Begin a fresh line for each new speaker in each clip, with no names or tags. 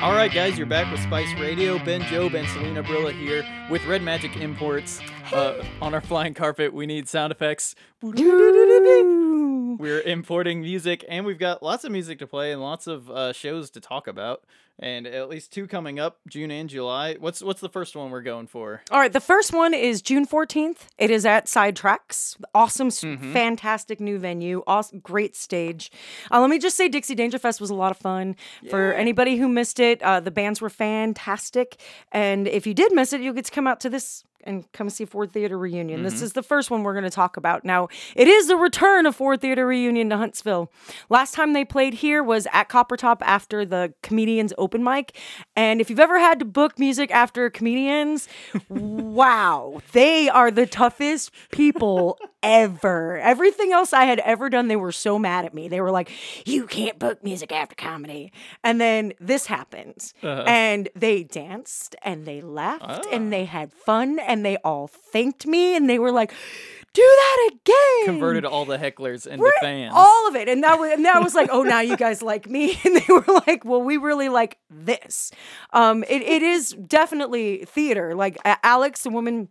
All right, guys, you're back with Spice Radio. Ben Job and Selena Brilla here with Red Magic Imports. Uh, on our flying carpet, we need sound effects. We're importing music, and we've got lots of music to play and lots of uh, shows to talk about, and at least two coming up, June and July. What's what's the first one we're going for?
All right, the first one is June 14th. It is at Sidetracks. Awesome, s fantastic new venue. Awesome, great stage. Uh, let me just say, Dixie Danger Fest was a lot of fun. For anybody who missed it, uh, the bands were fantastic. And if you did miss it, you'll get to come out to this and come see Ford Theater Reunion. This mm-hmm. is the first one we're going to talk about. Now, it is the return of Ford Theater Reunion to Huntsville. Last time they played here was at Copper Top after the comedians open mic. And if you've ever had to book music after comedians, wow, they are the toughest people ever. Everything else I had ever done, they were so mad at me. They were like, "You can't book music after comedy." And then this happens, uh-huh. and they danced and they laughed and ah. they had fun and they all thanked me and they were like, "Do that again."
Converted all the hecklers into
Right,
fans.
All of it. And that was and that was like, oh, now you guys like me. And they were like, well, we really like this. Um, it, it is definitely theater. Like Alex, the woman.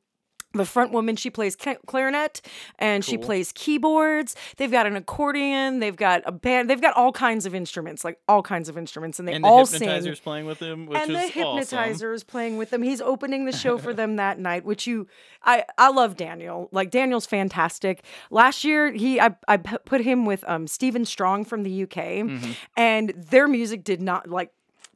The front woman, she plays clarinet and she plays keyboards. They've got an accordion. They've got a band. They've got all kinds of instruments, like all kinds of instruments, and they
and the
all
hypnotizer's
sing.
playing with them which
And the
is awesome.
hypnotizer is playing with them. He's opening the show for them that night, which you, I, I love Daniel. Like Daniel's fantastic. Last year, he, i, I put him with um Stephen Strong from the UK,
Mm-hmm.
and their music did not like.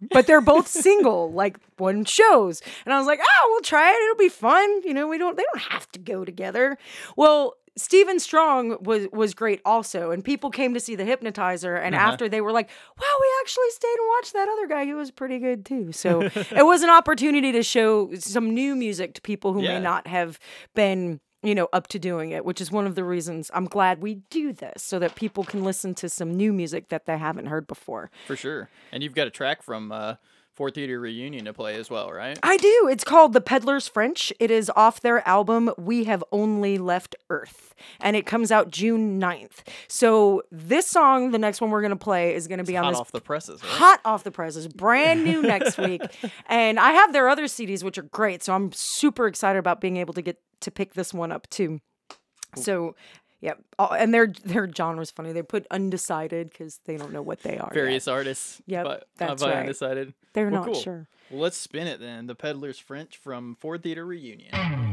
But they're both single, like one shows. And I was like, oh, we'll try it. It'll be fun. You know, we don't they don't have to go together. Well, Stephen Strong was was great also. And people came to see the hypnotizer. And
Uh-huh.
after they were like, wow, we actually stayed and watched that other guy who was pretty good too. So it was an opportunity to show some new music to people who
Yeah.
may not have been you know up to doing it which is one of the reasons i'm glad we do this so that people can listen to some new music that they haven't heard before
for sure. And you've got a track from uh, Ford Theater Reunion to play as well, right?
I do. It's called The Peddler's French. It is off their album We Have Only Left Earth. And it comes out June 9th. So this song, the next one we're going to play, is going to be on
Hot off the presses, right?
hot off the presses, brand new next week. And I have their other CDs, which are great. So I'm super excited about being able to get to pick this one up too. So. Yeah, oh, and their their genre's funny. They put undecided because they don't know what they are. yet.
Various artists.
Yep,
but,
that's right.
undecided.
They're
Well,
not
cool.
sure.
Well, let's spin it then. The Peddler's French from Ford Theater Reunion.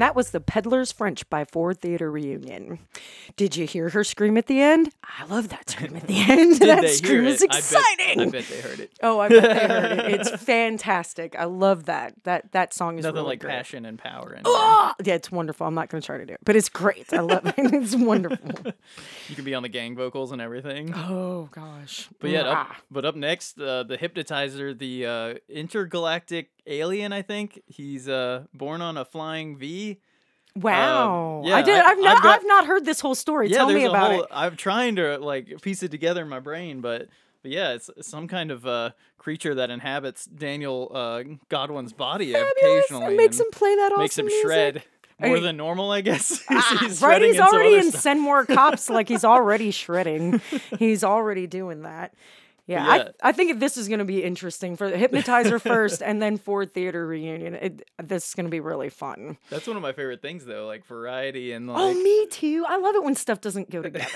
And that was The Peddler's French by Ford Theater Reunion. Did you hear her scream at the end? I love that scream at the end. That scream is
it? I bet-
exciting.
I bet, they heard it.
Oh, I bet they heard it. It's fantastic. I love that. That that song is
Nothing
really
like
great.
passion and power And
Ah! Yeah, it's wonderful. I'm not going to try to do it, but it's great. I love it. It's wonderful.
You can be on the gang vocals and everything.
Oh gosh.
But yeah, up, but up next, uh, the hypnotizer, the uh, intergalactic alien. I think he's uh, born on a flying V.
Wow.
Um, yeah,
I did. I've not.
I've got-
I've not heard this whole story.
Yeah,
Tell me about
whole.
it.
I'm trying to like piece it together in my brain, but but yeah, it's some kind of uh, creature that inhabits Daniel uh, Godwin's body
Fabulous.
occasionally.
Makes
and
him play that awesome
makes him
music.
shred more
I-
than normal, I guess.
Ah,
he's
right, he's already in
stuff.
Send More Cops. Like he's already shredding. He's already doing that. Yeah,
yeah.
I, I think this is going to be interesting for the Hypnotizer first, and then Ford Theater reunion. It, this is going to be really fun.
That's one of my favorite things, though, like variety and like.
Oh, me too. I love it when stuff doesn't go together.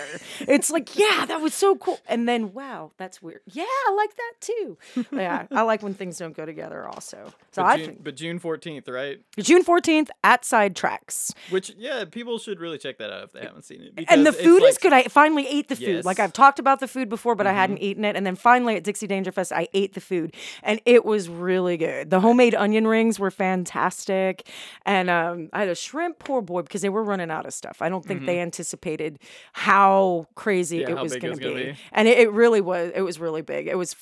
it's like, yeah, that was so cool, and then wow, that's weird. Yeah, I like that too. Yeah, I like when things don't go together. Also, so
but
I
June,
think
but June 14th, right?
June fourteenth at Side Tracks.
Which yeah, people should really check that out if they haven't seen it.
and the food is
like-
good. I finally ate the food. Like I've talked about the food before, but I
Mm-hmm.
hadn't eaten it. And then finally at Dixie Danger Fest, I ate the food, and it was really good. The homemade onion rings were fantastic, and um, I had a shrimp poor boy because they were running out of stuff. I don't think they anticipated how crazy
Mm-hmm. Yeah,
it
how
was going to be.
be.
and it, it really was. It was really big. It was.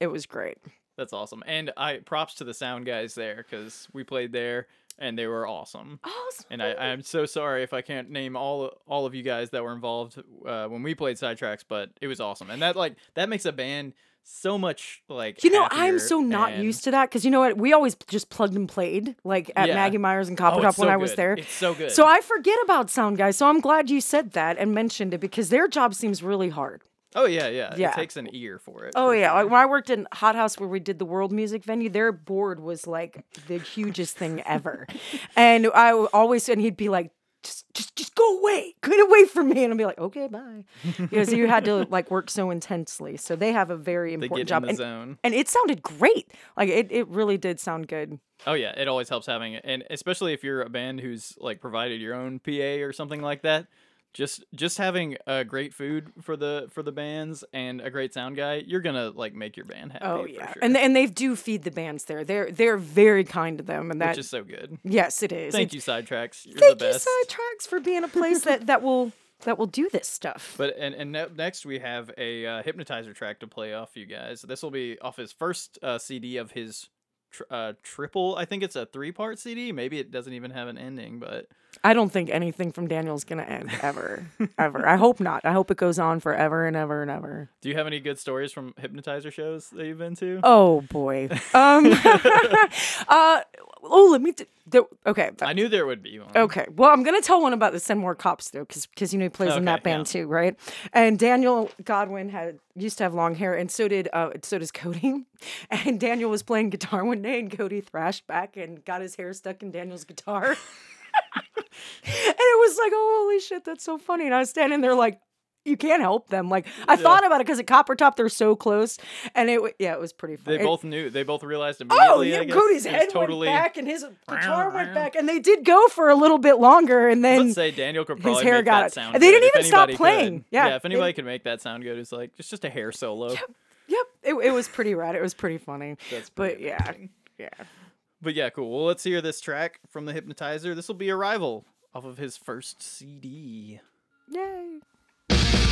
It was great.
That's awesome. And I props to the sound guys there because we played there and they were awesome.
Awesome.
And I, I'm so sorry if I can't name all all of you guys that were involved uh, when we played Sidetracks, but it was awesome. And that like that makes a band so much like
You know, I'm so not
and-
used to that because you know what? We always just plugged and played, like at
Yeah.
Maggie Meyers and
Oh,
Copper Top when I was there.
It's so good.
So I forget about sound guys. So I'm glad you said that and mentioned it because their job seems really hard.
Oh yeah, yeah,
Yeah.
It takes an ear for it.
Oh
for
yeah,
sure.
like when I worked in Hot House where we did the World Music venue, their board was like the hugest thing ever, and I always and he'd be like. Just, just, just go away, get away from me, and I'd be like, okay, bye, because you had to like work so intensely. So they have a very important job, and,
zone.
and it sounded great. Like it, it really did sound good.
Oh yeah, it always helps having it, and especially if you're a band who's like provided your own PA or something like that. Just just having uh, great food for the for the bands and a great sound guy, you're gonna like make your band happy.
Oh yeah,
sure,
and and they do feed the bands there. They're they're very kind to them, and that
which is so good.
yes, it is.
Thank
It's-
you, Sidetracks. You're
Thank
the
you. Sidetracks, for being a place that that will that will do this stuff.
But and and ne- next we have a uh, hypnotizer track to play off you guys. This will be off his first uh, CD of his tr- uh, triple. I think it's a three part CD. Maybe it doesn't even have an ending, but
I don't think anything from Daniel's gonna end ever, ever. I hope not. I hope it goes on forever and ever and ever.
do you have any good stories from hypnotizer shows that you've been to?
Oh boy. Um. uh. Oh, let me. Do, there, okay.
I knew there would be one.
Okay. Well, I'm gonna tell one about the Send More Cops though, because because you know he plays in that band too, right? And Daniel Godwin had used to have long hair, and so did uh, so does Cody. And Daniel was playing guitar one day, and Cody thrashed back and got his hair stuck in Daniel's guitar. and it was like, oh, holy shit, that's so funny. And I was standing there like. You can't help them. Like I thought about it because at Copper Top they're so close, and it yeah, it was pretty funny.
They
It-
both knew. They both realized oh, immediately.
Oh
I
yeah,
guess.
Cody's
It
head
totally.
went back and his guitar went back, and they did go for a little bit longer, and then
Let's say Daniel could
his hair
make
got
that
it.
sound.
And they didn't even stop playing.
could.
Yeah,
if
they-
anybody could make that sound good, it's like it's just a hair solo.
Yep, it, it was pretty rad. It was pretty funny.
That's
but
pretty
yeah,
amazing.
yeah.
But yeah, cool. Well, let's hear this track from the Hypnotizer. This will be Arrival off of his first CD.
Yay.
Arrival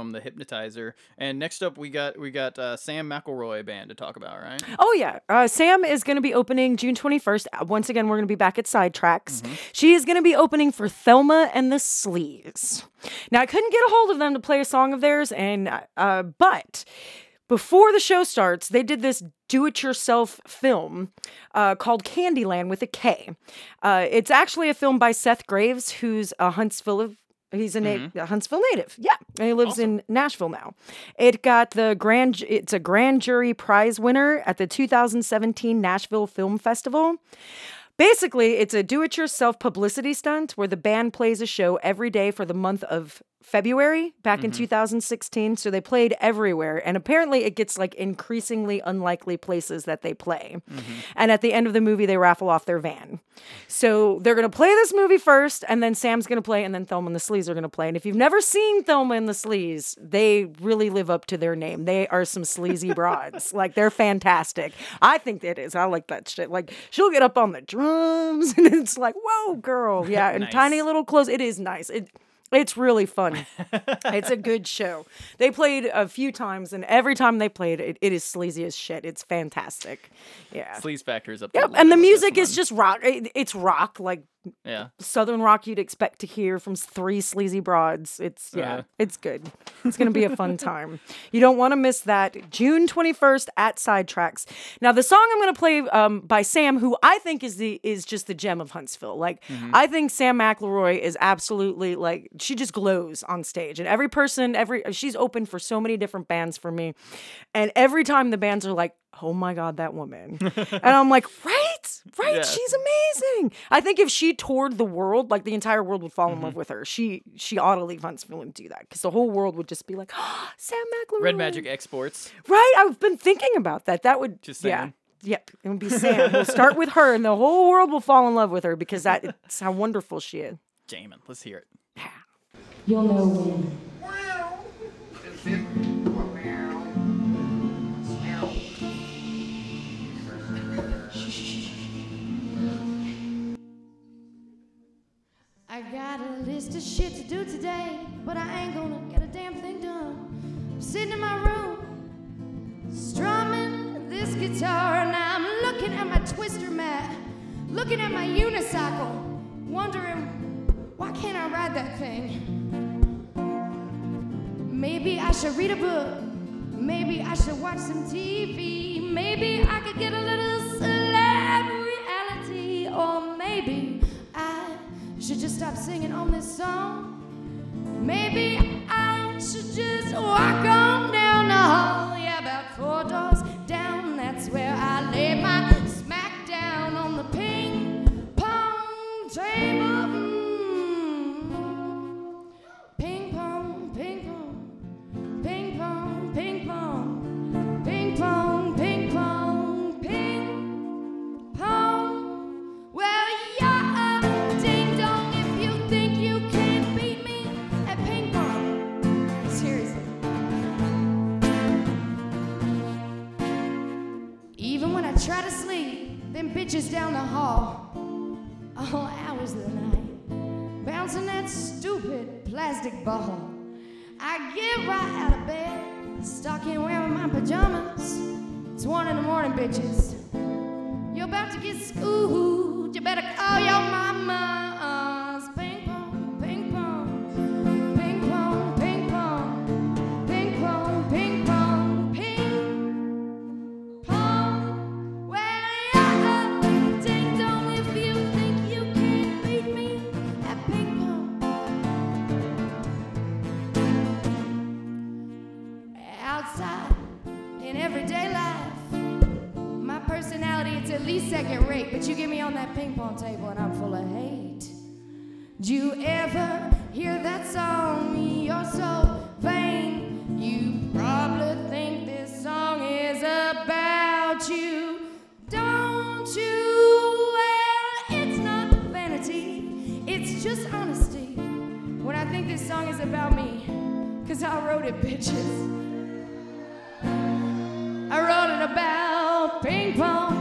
from the Hypnotizer. And next up, we got we got uh, Sam McElroy band to talk about, right?
Oh yeah, uh, Sam is going to be opening June 21st. Uh, Once again, we're going to be back at Sidetracks. She is going to be opening for Thelma and the Sleaze. Now I couldn't get a hold of them to play a song of theirs, and uh, uh, but before the show starts, they did this do-it-yourself film uh, called Candyland with a K. Uh, it's actually a film by Seth Graves, who's a Huntsville. He's a, mm-hmm. na- a Huntsville native. Yeah, and he lives in Nashville now. It got the grand. It's a grand jury prize winner at the 2017 Nashville Film Festival. Basically, it's a do it yourself publicity stunt where the band plays a show every day for the month of February back in mm-hmm. 2016. So they played everywhere. And apparently, it gets like increasingly unlikely places that they play. Mm-hmm. And at the end of the movie, they raffle off their van. So they're going to play this movie first, and then Sam's going to play, and then Thelma and the Sleaze are going to play. And if you've never seen Thelma and the Sleaze, they really live up to their name. They are some sleazy broads. like, they're fantastic. I think it is. I like that shit. Like, she'll get up on the drums, and it's like, whoa, girl. Yeah, and tiny little clothes. It is nice. It, it's really fun. it's a good show. They played a few times, and every time they played, it, it is sleazy as shit. It's fantastic. Yeah.
Sleaze Factor is up there.
Yep, and the
little bit with
music is just rock. It- It's rock, like.
Yeah.
southern rock you'd expect to hear from three sleazy broads. It's yeah,
Uh.
it's good. It's gonna be a fun time. You don't want to miss that. June twenty first at Sidetracks. Now the song I'm gonna play um, by Sam, who I think is the is just the gem of Huntsville. Like I think Sam McElroy is absolutely like she just glows on stage, and every person, every she's open for so many different bands for me, and every time the bands are like. Oh my God, that woman. and I'm like, right, right.
Yeah.
She's amazing. I think if she toured the world, like the entire world would fall in
Mm-hmm.
love with her. She she ought to leave Huntsville and do that because the whole world would just be like, oh, Sam McElroy.
Red Magic Exports.
Right. I've been thinking about that. That would
Just
yeah.
saying.
Yep, it would be Sam. We'll start with her, and the whole world will fall in love with her because that's how wonderful she is.
Jamin. Let's hear it.
You'll know when. Watch some TV. Bitches down the hall, all hours of the night, bouncing that stupid plastic ball. I get right out of bed, stuck in wearing my pajamas. It's one in the morning, bitches. You're about to get schooled. You better call your mamas. Do you ever hear that song? You're so vain. You probably think this song is about you, don't you? Well, it's not vanity, it's just honesty. When I think this song is about me, cause I wrote it, bitches. I wrote it about ping pong,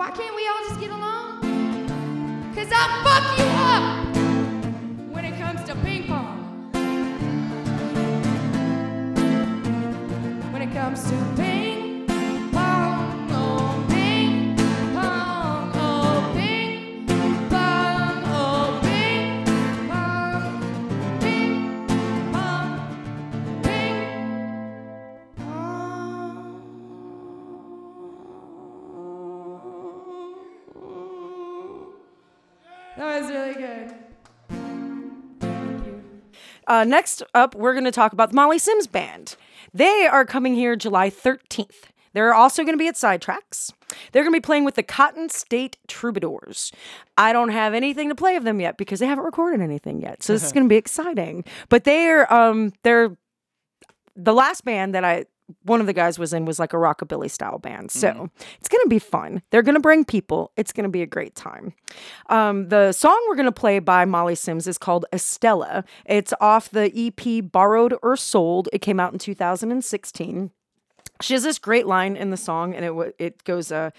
Why can't we all just get along? Cause I'll fuck you up when it comes to ping pong. When it comes to ping
Uh, next up, we're going to talk about the Molly Sims Band. They are coming here July 13th. They're also going to be at Sidetracks. They're going to be playing with the Cotton State Troubadours. I don't have anything to play of them yet because they haven't recorded anything yet. So this is going to be exciting. But they're um they're the last band that I one of the guys was in was like a rockabilly style band. So it's going to be fun. They're going to bring people. It's going to be a great time. Um, the song we're going to play by Molly Sims is called Estella. It's off the EP Borrowed or Sold. It came out in 2016. She has this great line in the song, and it it goes, uh,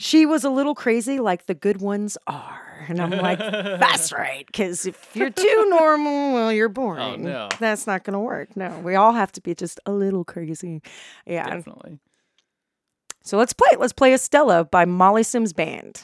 "She was a little crazy, like the good ones are." And I'm like, "That's right, because if you're too normal, well, you're oh, boring.
Oh, no.
That's not gonna work. No, we all have to be just a little crazy. Yeah.
Definitely.
So let's play. it. Let's play Estella by Molly Sims Band.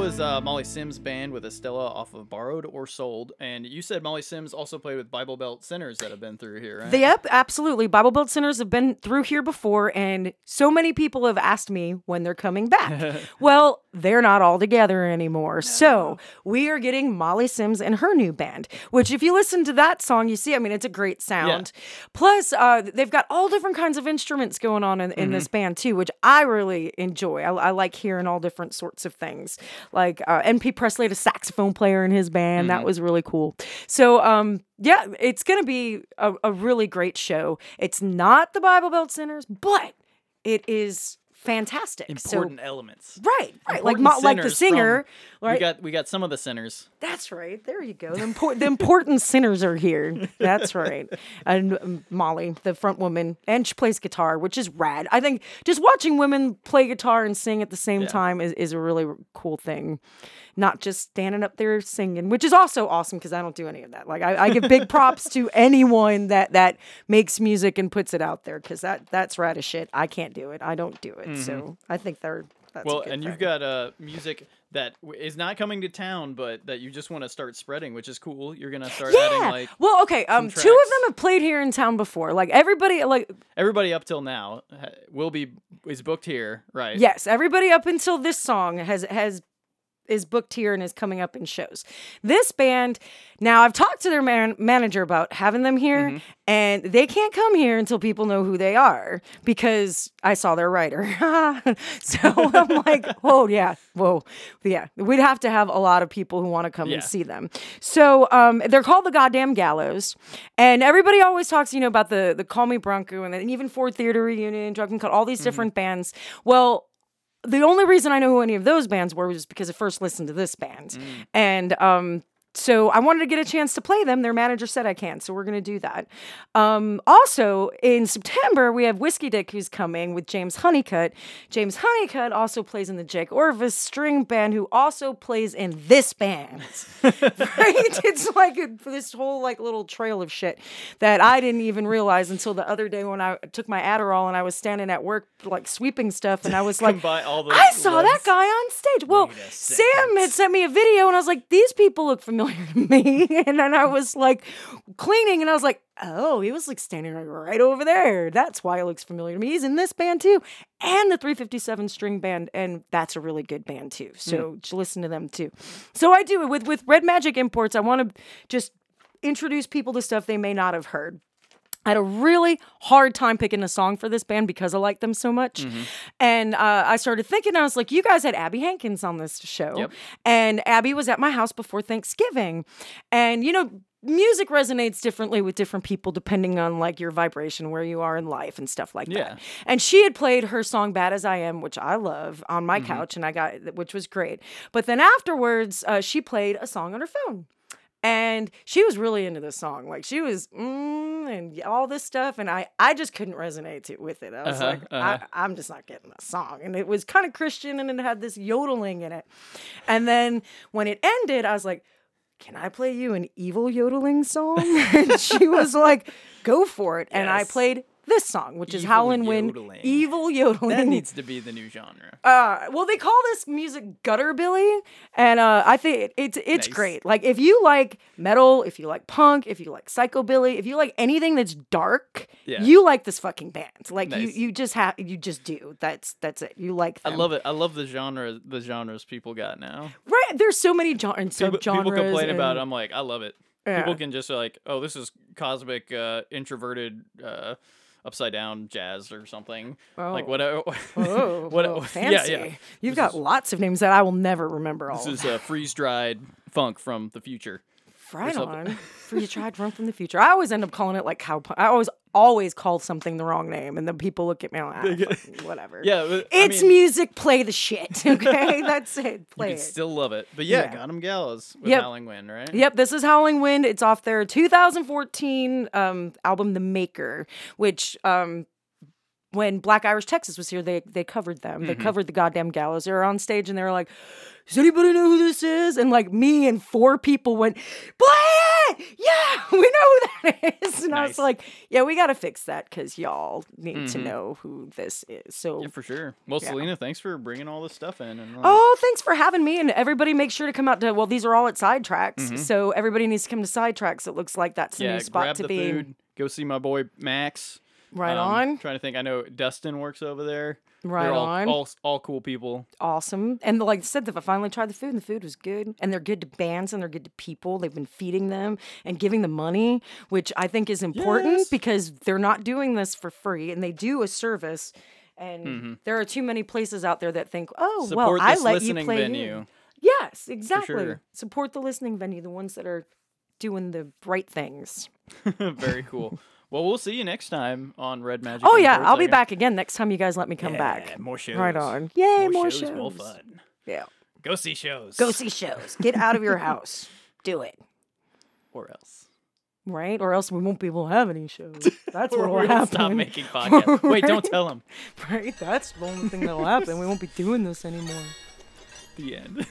Was
uh, Molly Sims' band with Estella off of Borrowed or Sold, and you said Molly Sims also played with Bible Belt Sinners that have been through here, right?
Yep, absolutely. Bible Belt Sinners have been through here before, and so many people have asked me when they're coming back. well, they're not all together anymore. So we are getting Molly Sims and her new band, which, if you listen to that song, you see, I mean, it's a great sound. Plus, uh, they've got all different kinds of instruments going on in, in this band, too, which I really enjoy. I, I like hearing all different sorts of things. Like uh, N.P. Presley had a saxophone player in his band. That was really cool. So, um, yeah, it's going to be a, a really great show. It's not the Bible Belt Sinners, but it is fantastic.
Important elements.
So, right, right, like
Important
mo- like the singer,
from-
right?
We got we got some of the sinners.
That's right. There you go. The, impor- the important sinners are here. That's right. And um, Molly, the front woman, and she plays guitar, which is rad. I think just watching women play guitar and sing at the same time is, is a really cool thing. Not just standing up there singing, which is also awesome because I don't do any of that. Like I, I give big props to anyone that that makes music and puts it out there because that that's rad as shit. I can't do it. I don't do it. So I think they're that's a
Well, and you've got uh music that w- is not coming to town, but that you just want to start spreading, which is cool. You're gonna start adding
yeah.
like
well, okay. Um, two of them have played here in town before. Like everybody, like
everybody up till now will be is booked here, right?
Yes, everybody up until this song has has is booked here and is coming up in shows. This band, now I've talked to their man- manager about having them here, and they can't come here until people know who they are because I saw their writer. so I'm like, oh yeah, whoa, yeah. We'd have to have a lot of people who want to come
Yeah.
and see them. So um, they're called the Goddamn Gallows, and everybody always talks, you know, about the the Call Me Bronco and, then even Ford Theater Reunion, Drug and Cut, all these different bands. Well, the only reason I know who any of those bands were was because I first listened to this band. And um so I wanted to get a chance to play them. Their manager said I can, so we're gonna do that. Um, also in September we have Whiskey Dick who's coming with James Honeycutt. James Honeycutt also plays in the Jayke Orvis string band, who also plays in this band. right? It's like a, this whole like little trail of shit that I didn't even realize until the other day when I took my Adderall and I was standing at work like sweeping stuff and I was like, I saw that guy on stage. Well, Sam had sent me a video and I was like, these people look familiar to me. and then I was like cleaning and I was like, oh, he was like standing right, over there. That's why it looks familiar to me. He's in this band too. And the 357 string band. And that's a really good band too. So mm. just listen to them too. So I do it with with Red Magic Imports, I want to just introduce people to stuff they may not have heard. I had a really hard time picking a song for this band because I like them so much. And uh, I started thinking, I was like, you guys had Abby Hankins on this show.
Yep.
And Abby was at my house before Thanksgiving. And, you know, music resonates differently with different people depending on like your vibration, where you are in life and stuff like
Yeah.
that. And she had played her song Bad as I Am, which I love, on
Mm-hmm.
my couch and I got, which was great. But then afterwards, uh, she played a song on her phone and she was really into this song like she was mm, and all this stuff and i i just couldn't resonate to, with it. I was
Uh-huh,
like
uh-huh.
I, i'm just not getting the song. And it was kind of christian and it had this yodeling in it. And then when it ended i was like can i play you an evil yodeling song? And she was like go for it. And i played this song which is
Evil
howlin' wind
yodeling.
evil yodeling
That needs to be the new genre.
uh, well, they call this music gutter billy, and uh, I think it, it's it's
Nice.
great. Like if you like metal, if you like punk, if you like psychobilly, if you like anything that's dark,
Yeah.
you like this fucking band. Like
Nice.
you you just have you just do. That's that's it. You like
I love it. I love the genre the genres people got now.
Right? There's so many genres,
People, people complain about it. I'm like, I love it.
Yeah.
People can just like, oh, this is cosmic uh, introverted uh, upside down jazz or something. Oh. Like
Oh.
whatever.
Oh,
what, uh,
fancy.
yeah.
You've
This
got
is-
lots of names that I will never remember all.
This is a freeze dried funk from the future. Something.
on. For you tried run from the future. I always end up calling it like cow. I always always call something the wrong name, and then people look at me like, ah, fucking whatever.
Yeah, but,
It's
mean,
music. Play the shit. Okay, that's it.
You
Play
can
it.
still love it. But yeah,
Yeah.
goddamn gallows with
Yep.
Howling Wind, right?
Yep, this is Howling Wind. It's off their 2014 um, album, The Maker, which um, when Black Irish Texas was here, they they covered them.
Mm-hmm.
They covered the goddamn gallows. They were on stage and they were like, "Does anybody know who this is?" And like me and four people went, "Play it! Yeah, we know who that is. And I was like, yeah, we got to fix that because y'all need to know who this is. So,
Mm-hmm. Yeah, for sure. Well,
Yeah.
Selena, thanks for bringing all this stuff in. And, uh,
oh, thanks for having me. And everybody make sure to come out to, well, these are all at Sidetracks. So everybody needs to come to Sidetracks. It looks like that's a new spot to be.
food. Go see my boy Max.
Right
Um,
on.
Trying to think. I know Dustin works over there.
Right
all,
on.
All, all cool people.
awesome. And like I said, I finally tried the food, and the food was good. And they're good to bands, and they're good to people. They've been feeding them and giving them money, which I think is important
Yes.
because they're not doing this for free, and they do a service. And there are too many places out there that think, "Oh,
Mm-hmm. Support
well, I let you play
venue.
here." Yes, exactly.
sure.
Support the listening venue, the ones that are doing the right things.
Very cool. Well, we'll see you next time on Red Magic.
Oh yeah, I'll be back again next time you guys let me come
Yeah,
back.
More shows.
Right on. Yay, more, shows.
More fun.
Yeah.
Go see shows.
Go see shows. Get out of your house. Do it.
Or else.
right? Or else we won't be able to have any shows. That's what will happen.
stop making podcasts. Wait, don't tell them.
Right? That's the only thing that'll happen. We won't be doing this anymore.
The end.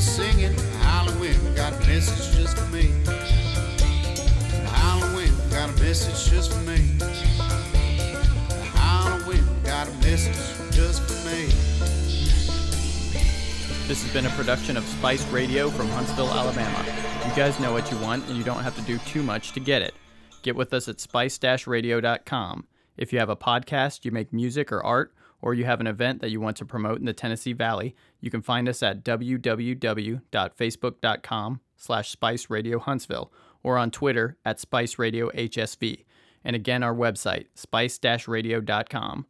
Singing, wind. Got a message just for me. Wind, got a message just for me.
Wind, got a message just for me.
This has been a production of Spice Radio from Huntsville, Alabama. You guys know what you want, and you don't have to do too much to get it. Get with us at spice-radio.com. If you have a podcast, you make music or art, or you have an event that you want to promote in the Tennessee Valley, you can find us at www.facebook.com slash Spice Radio Huntsville or on Twitter at Spice Radio HSV. And again, our website, spice-radio.com.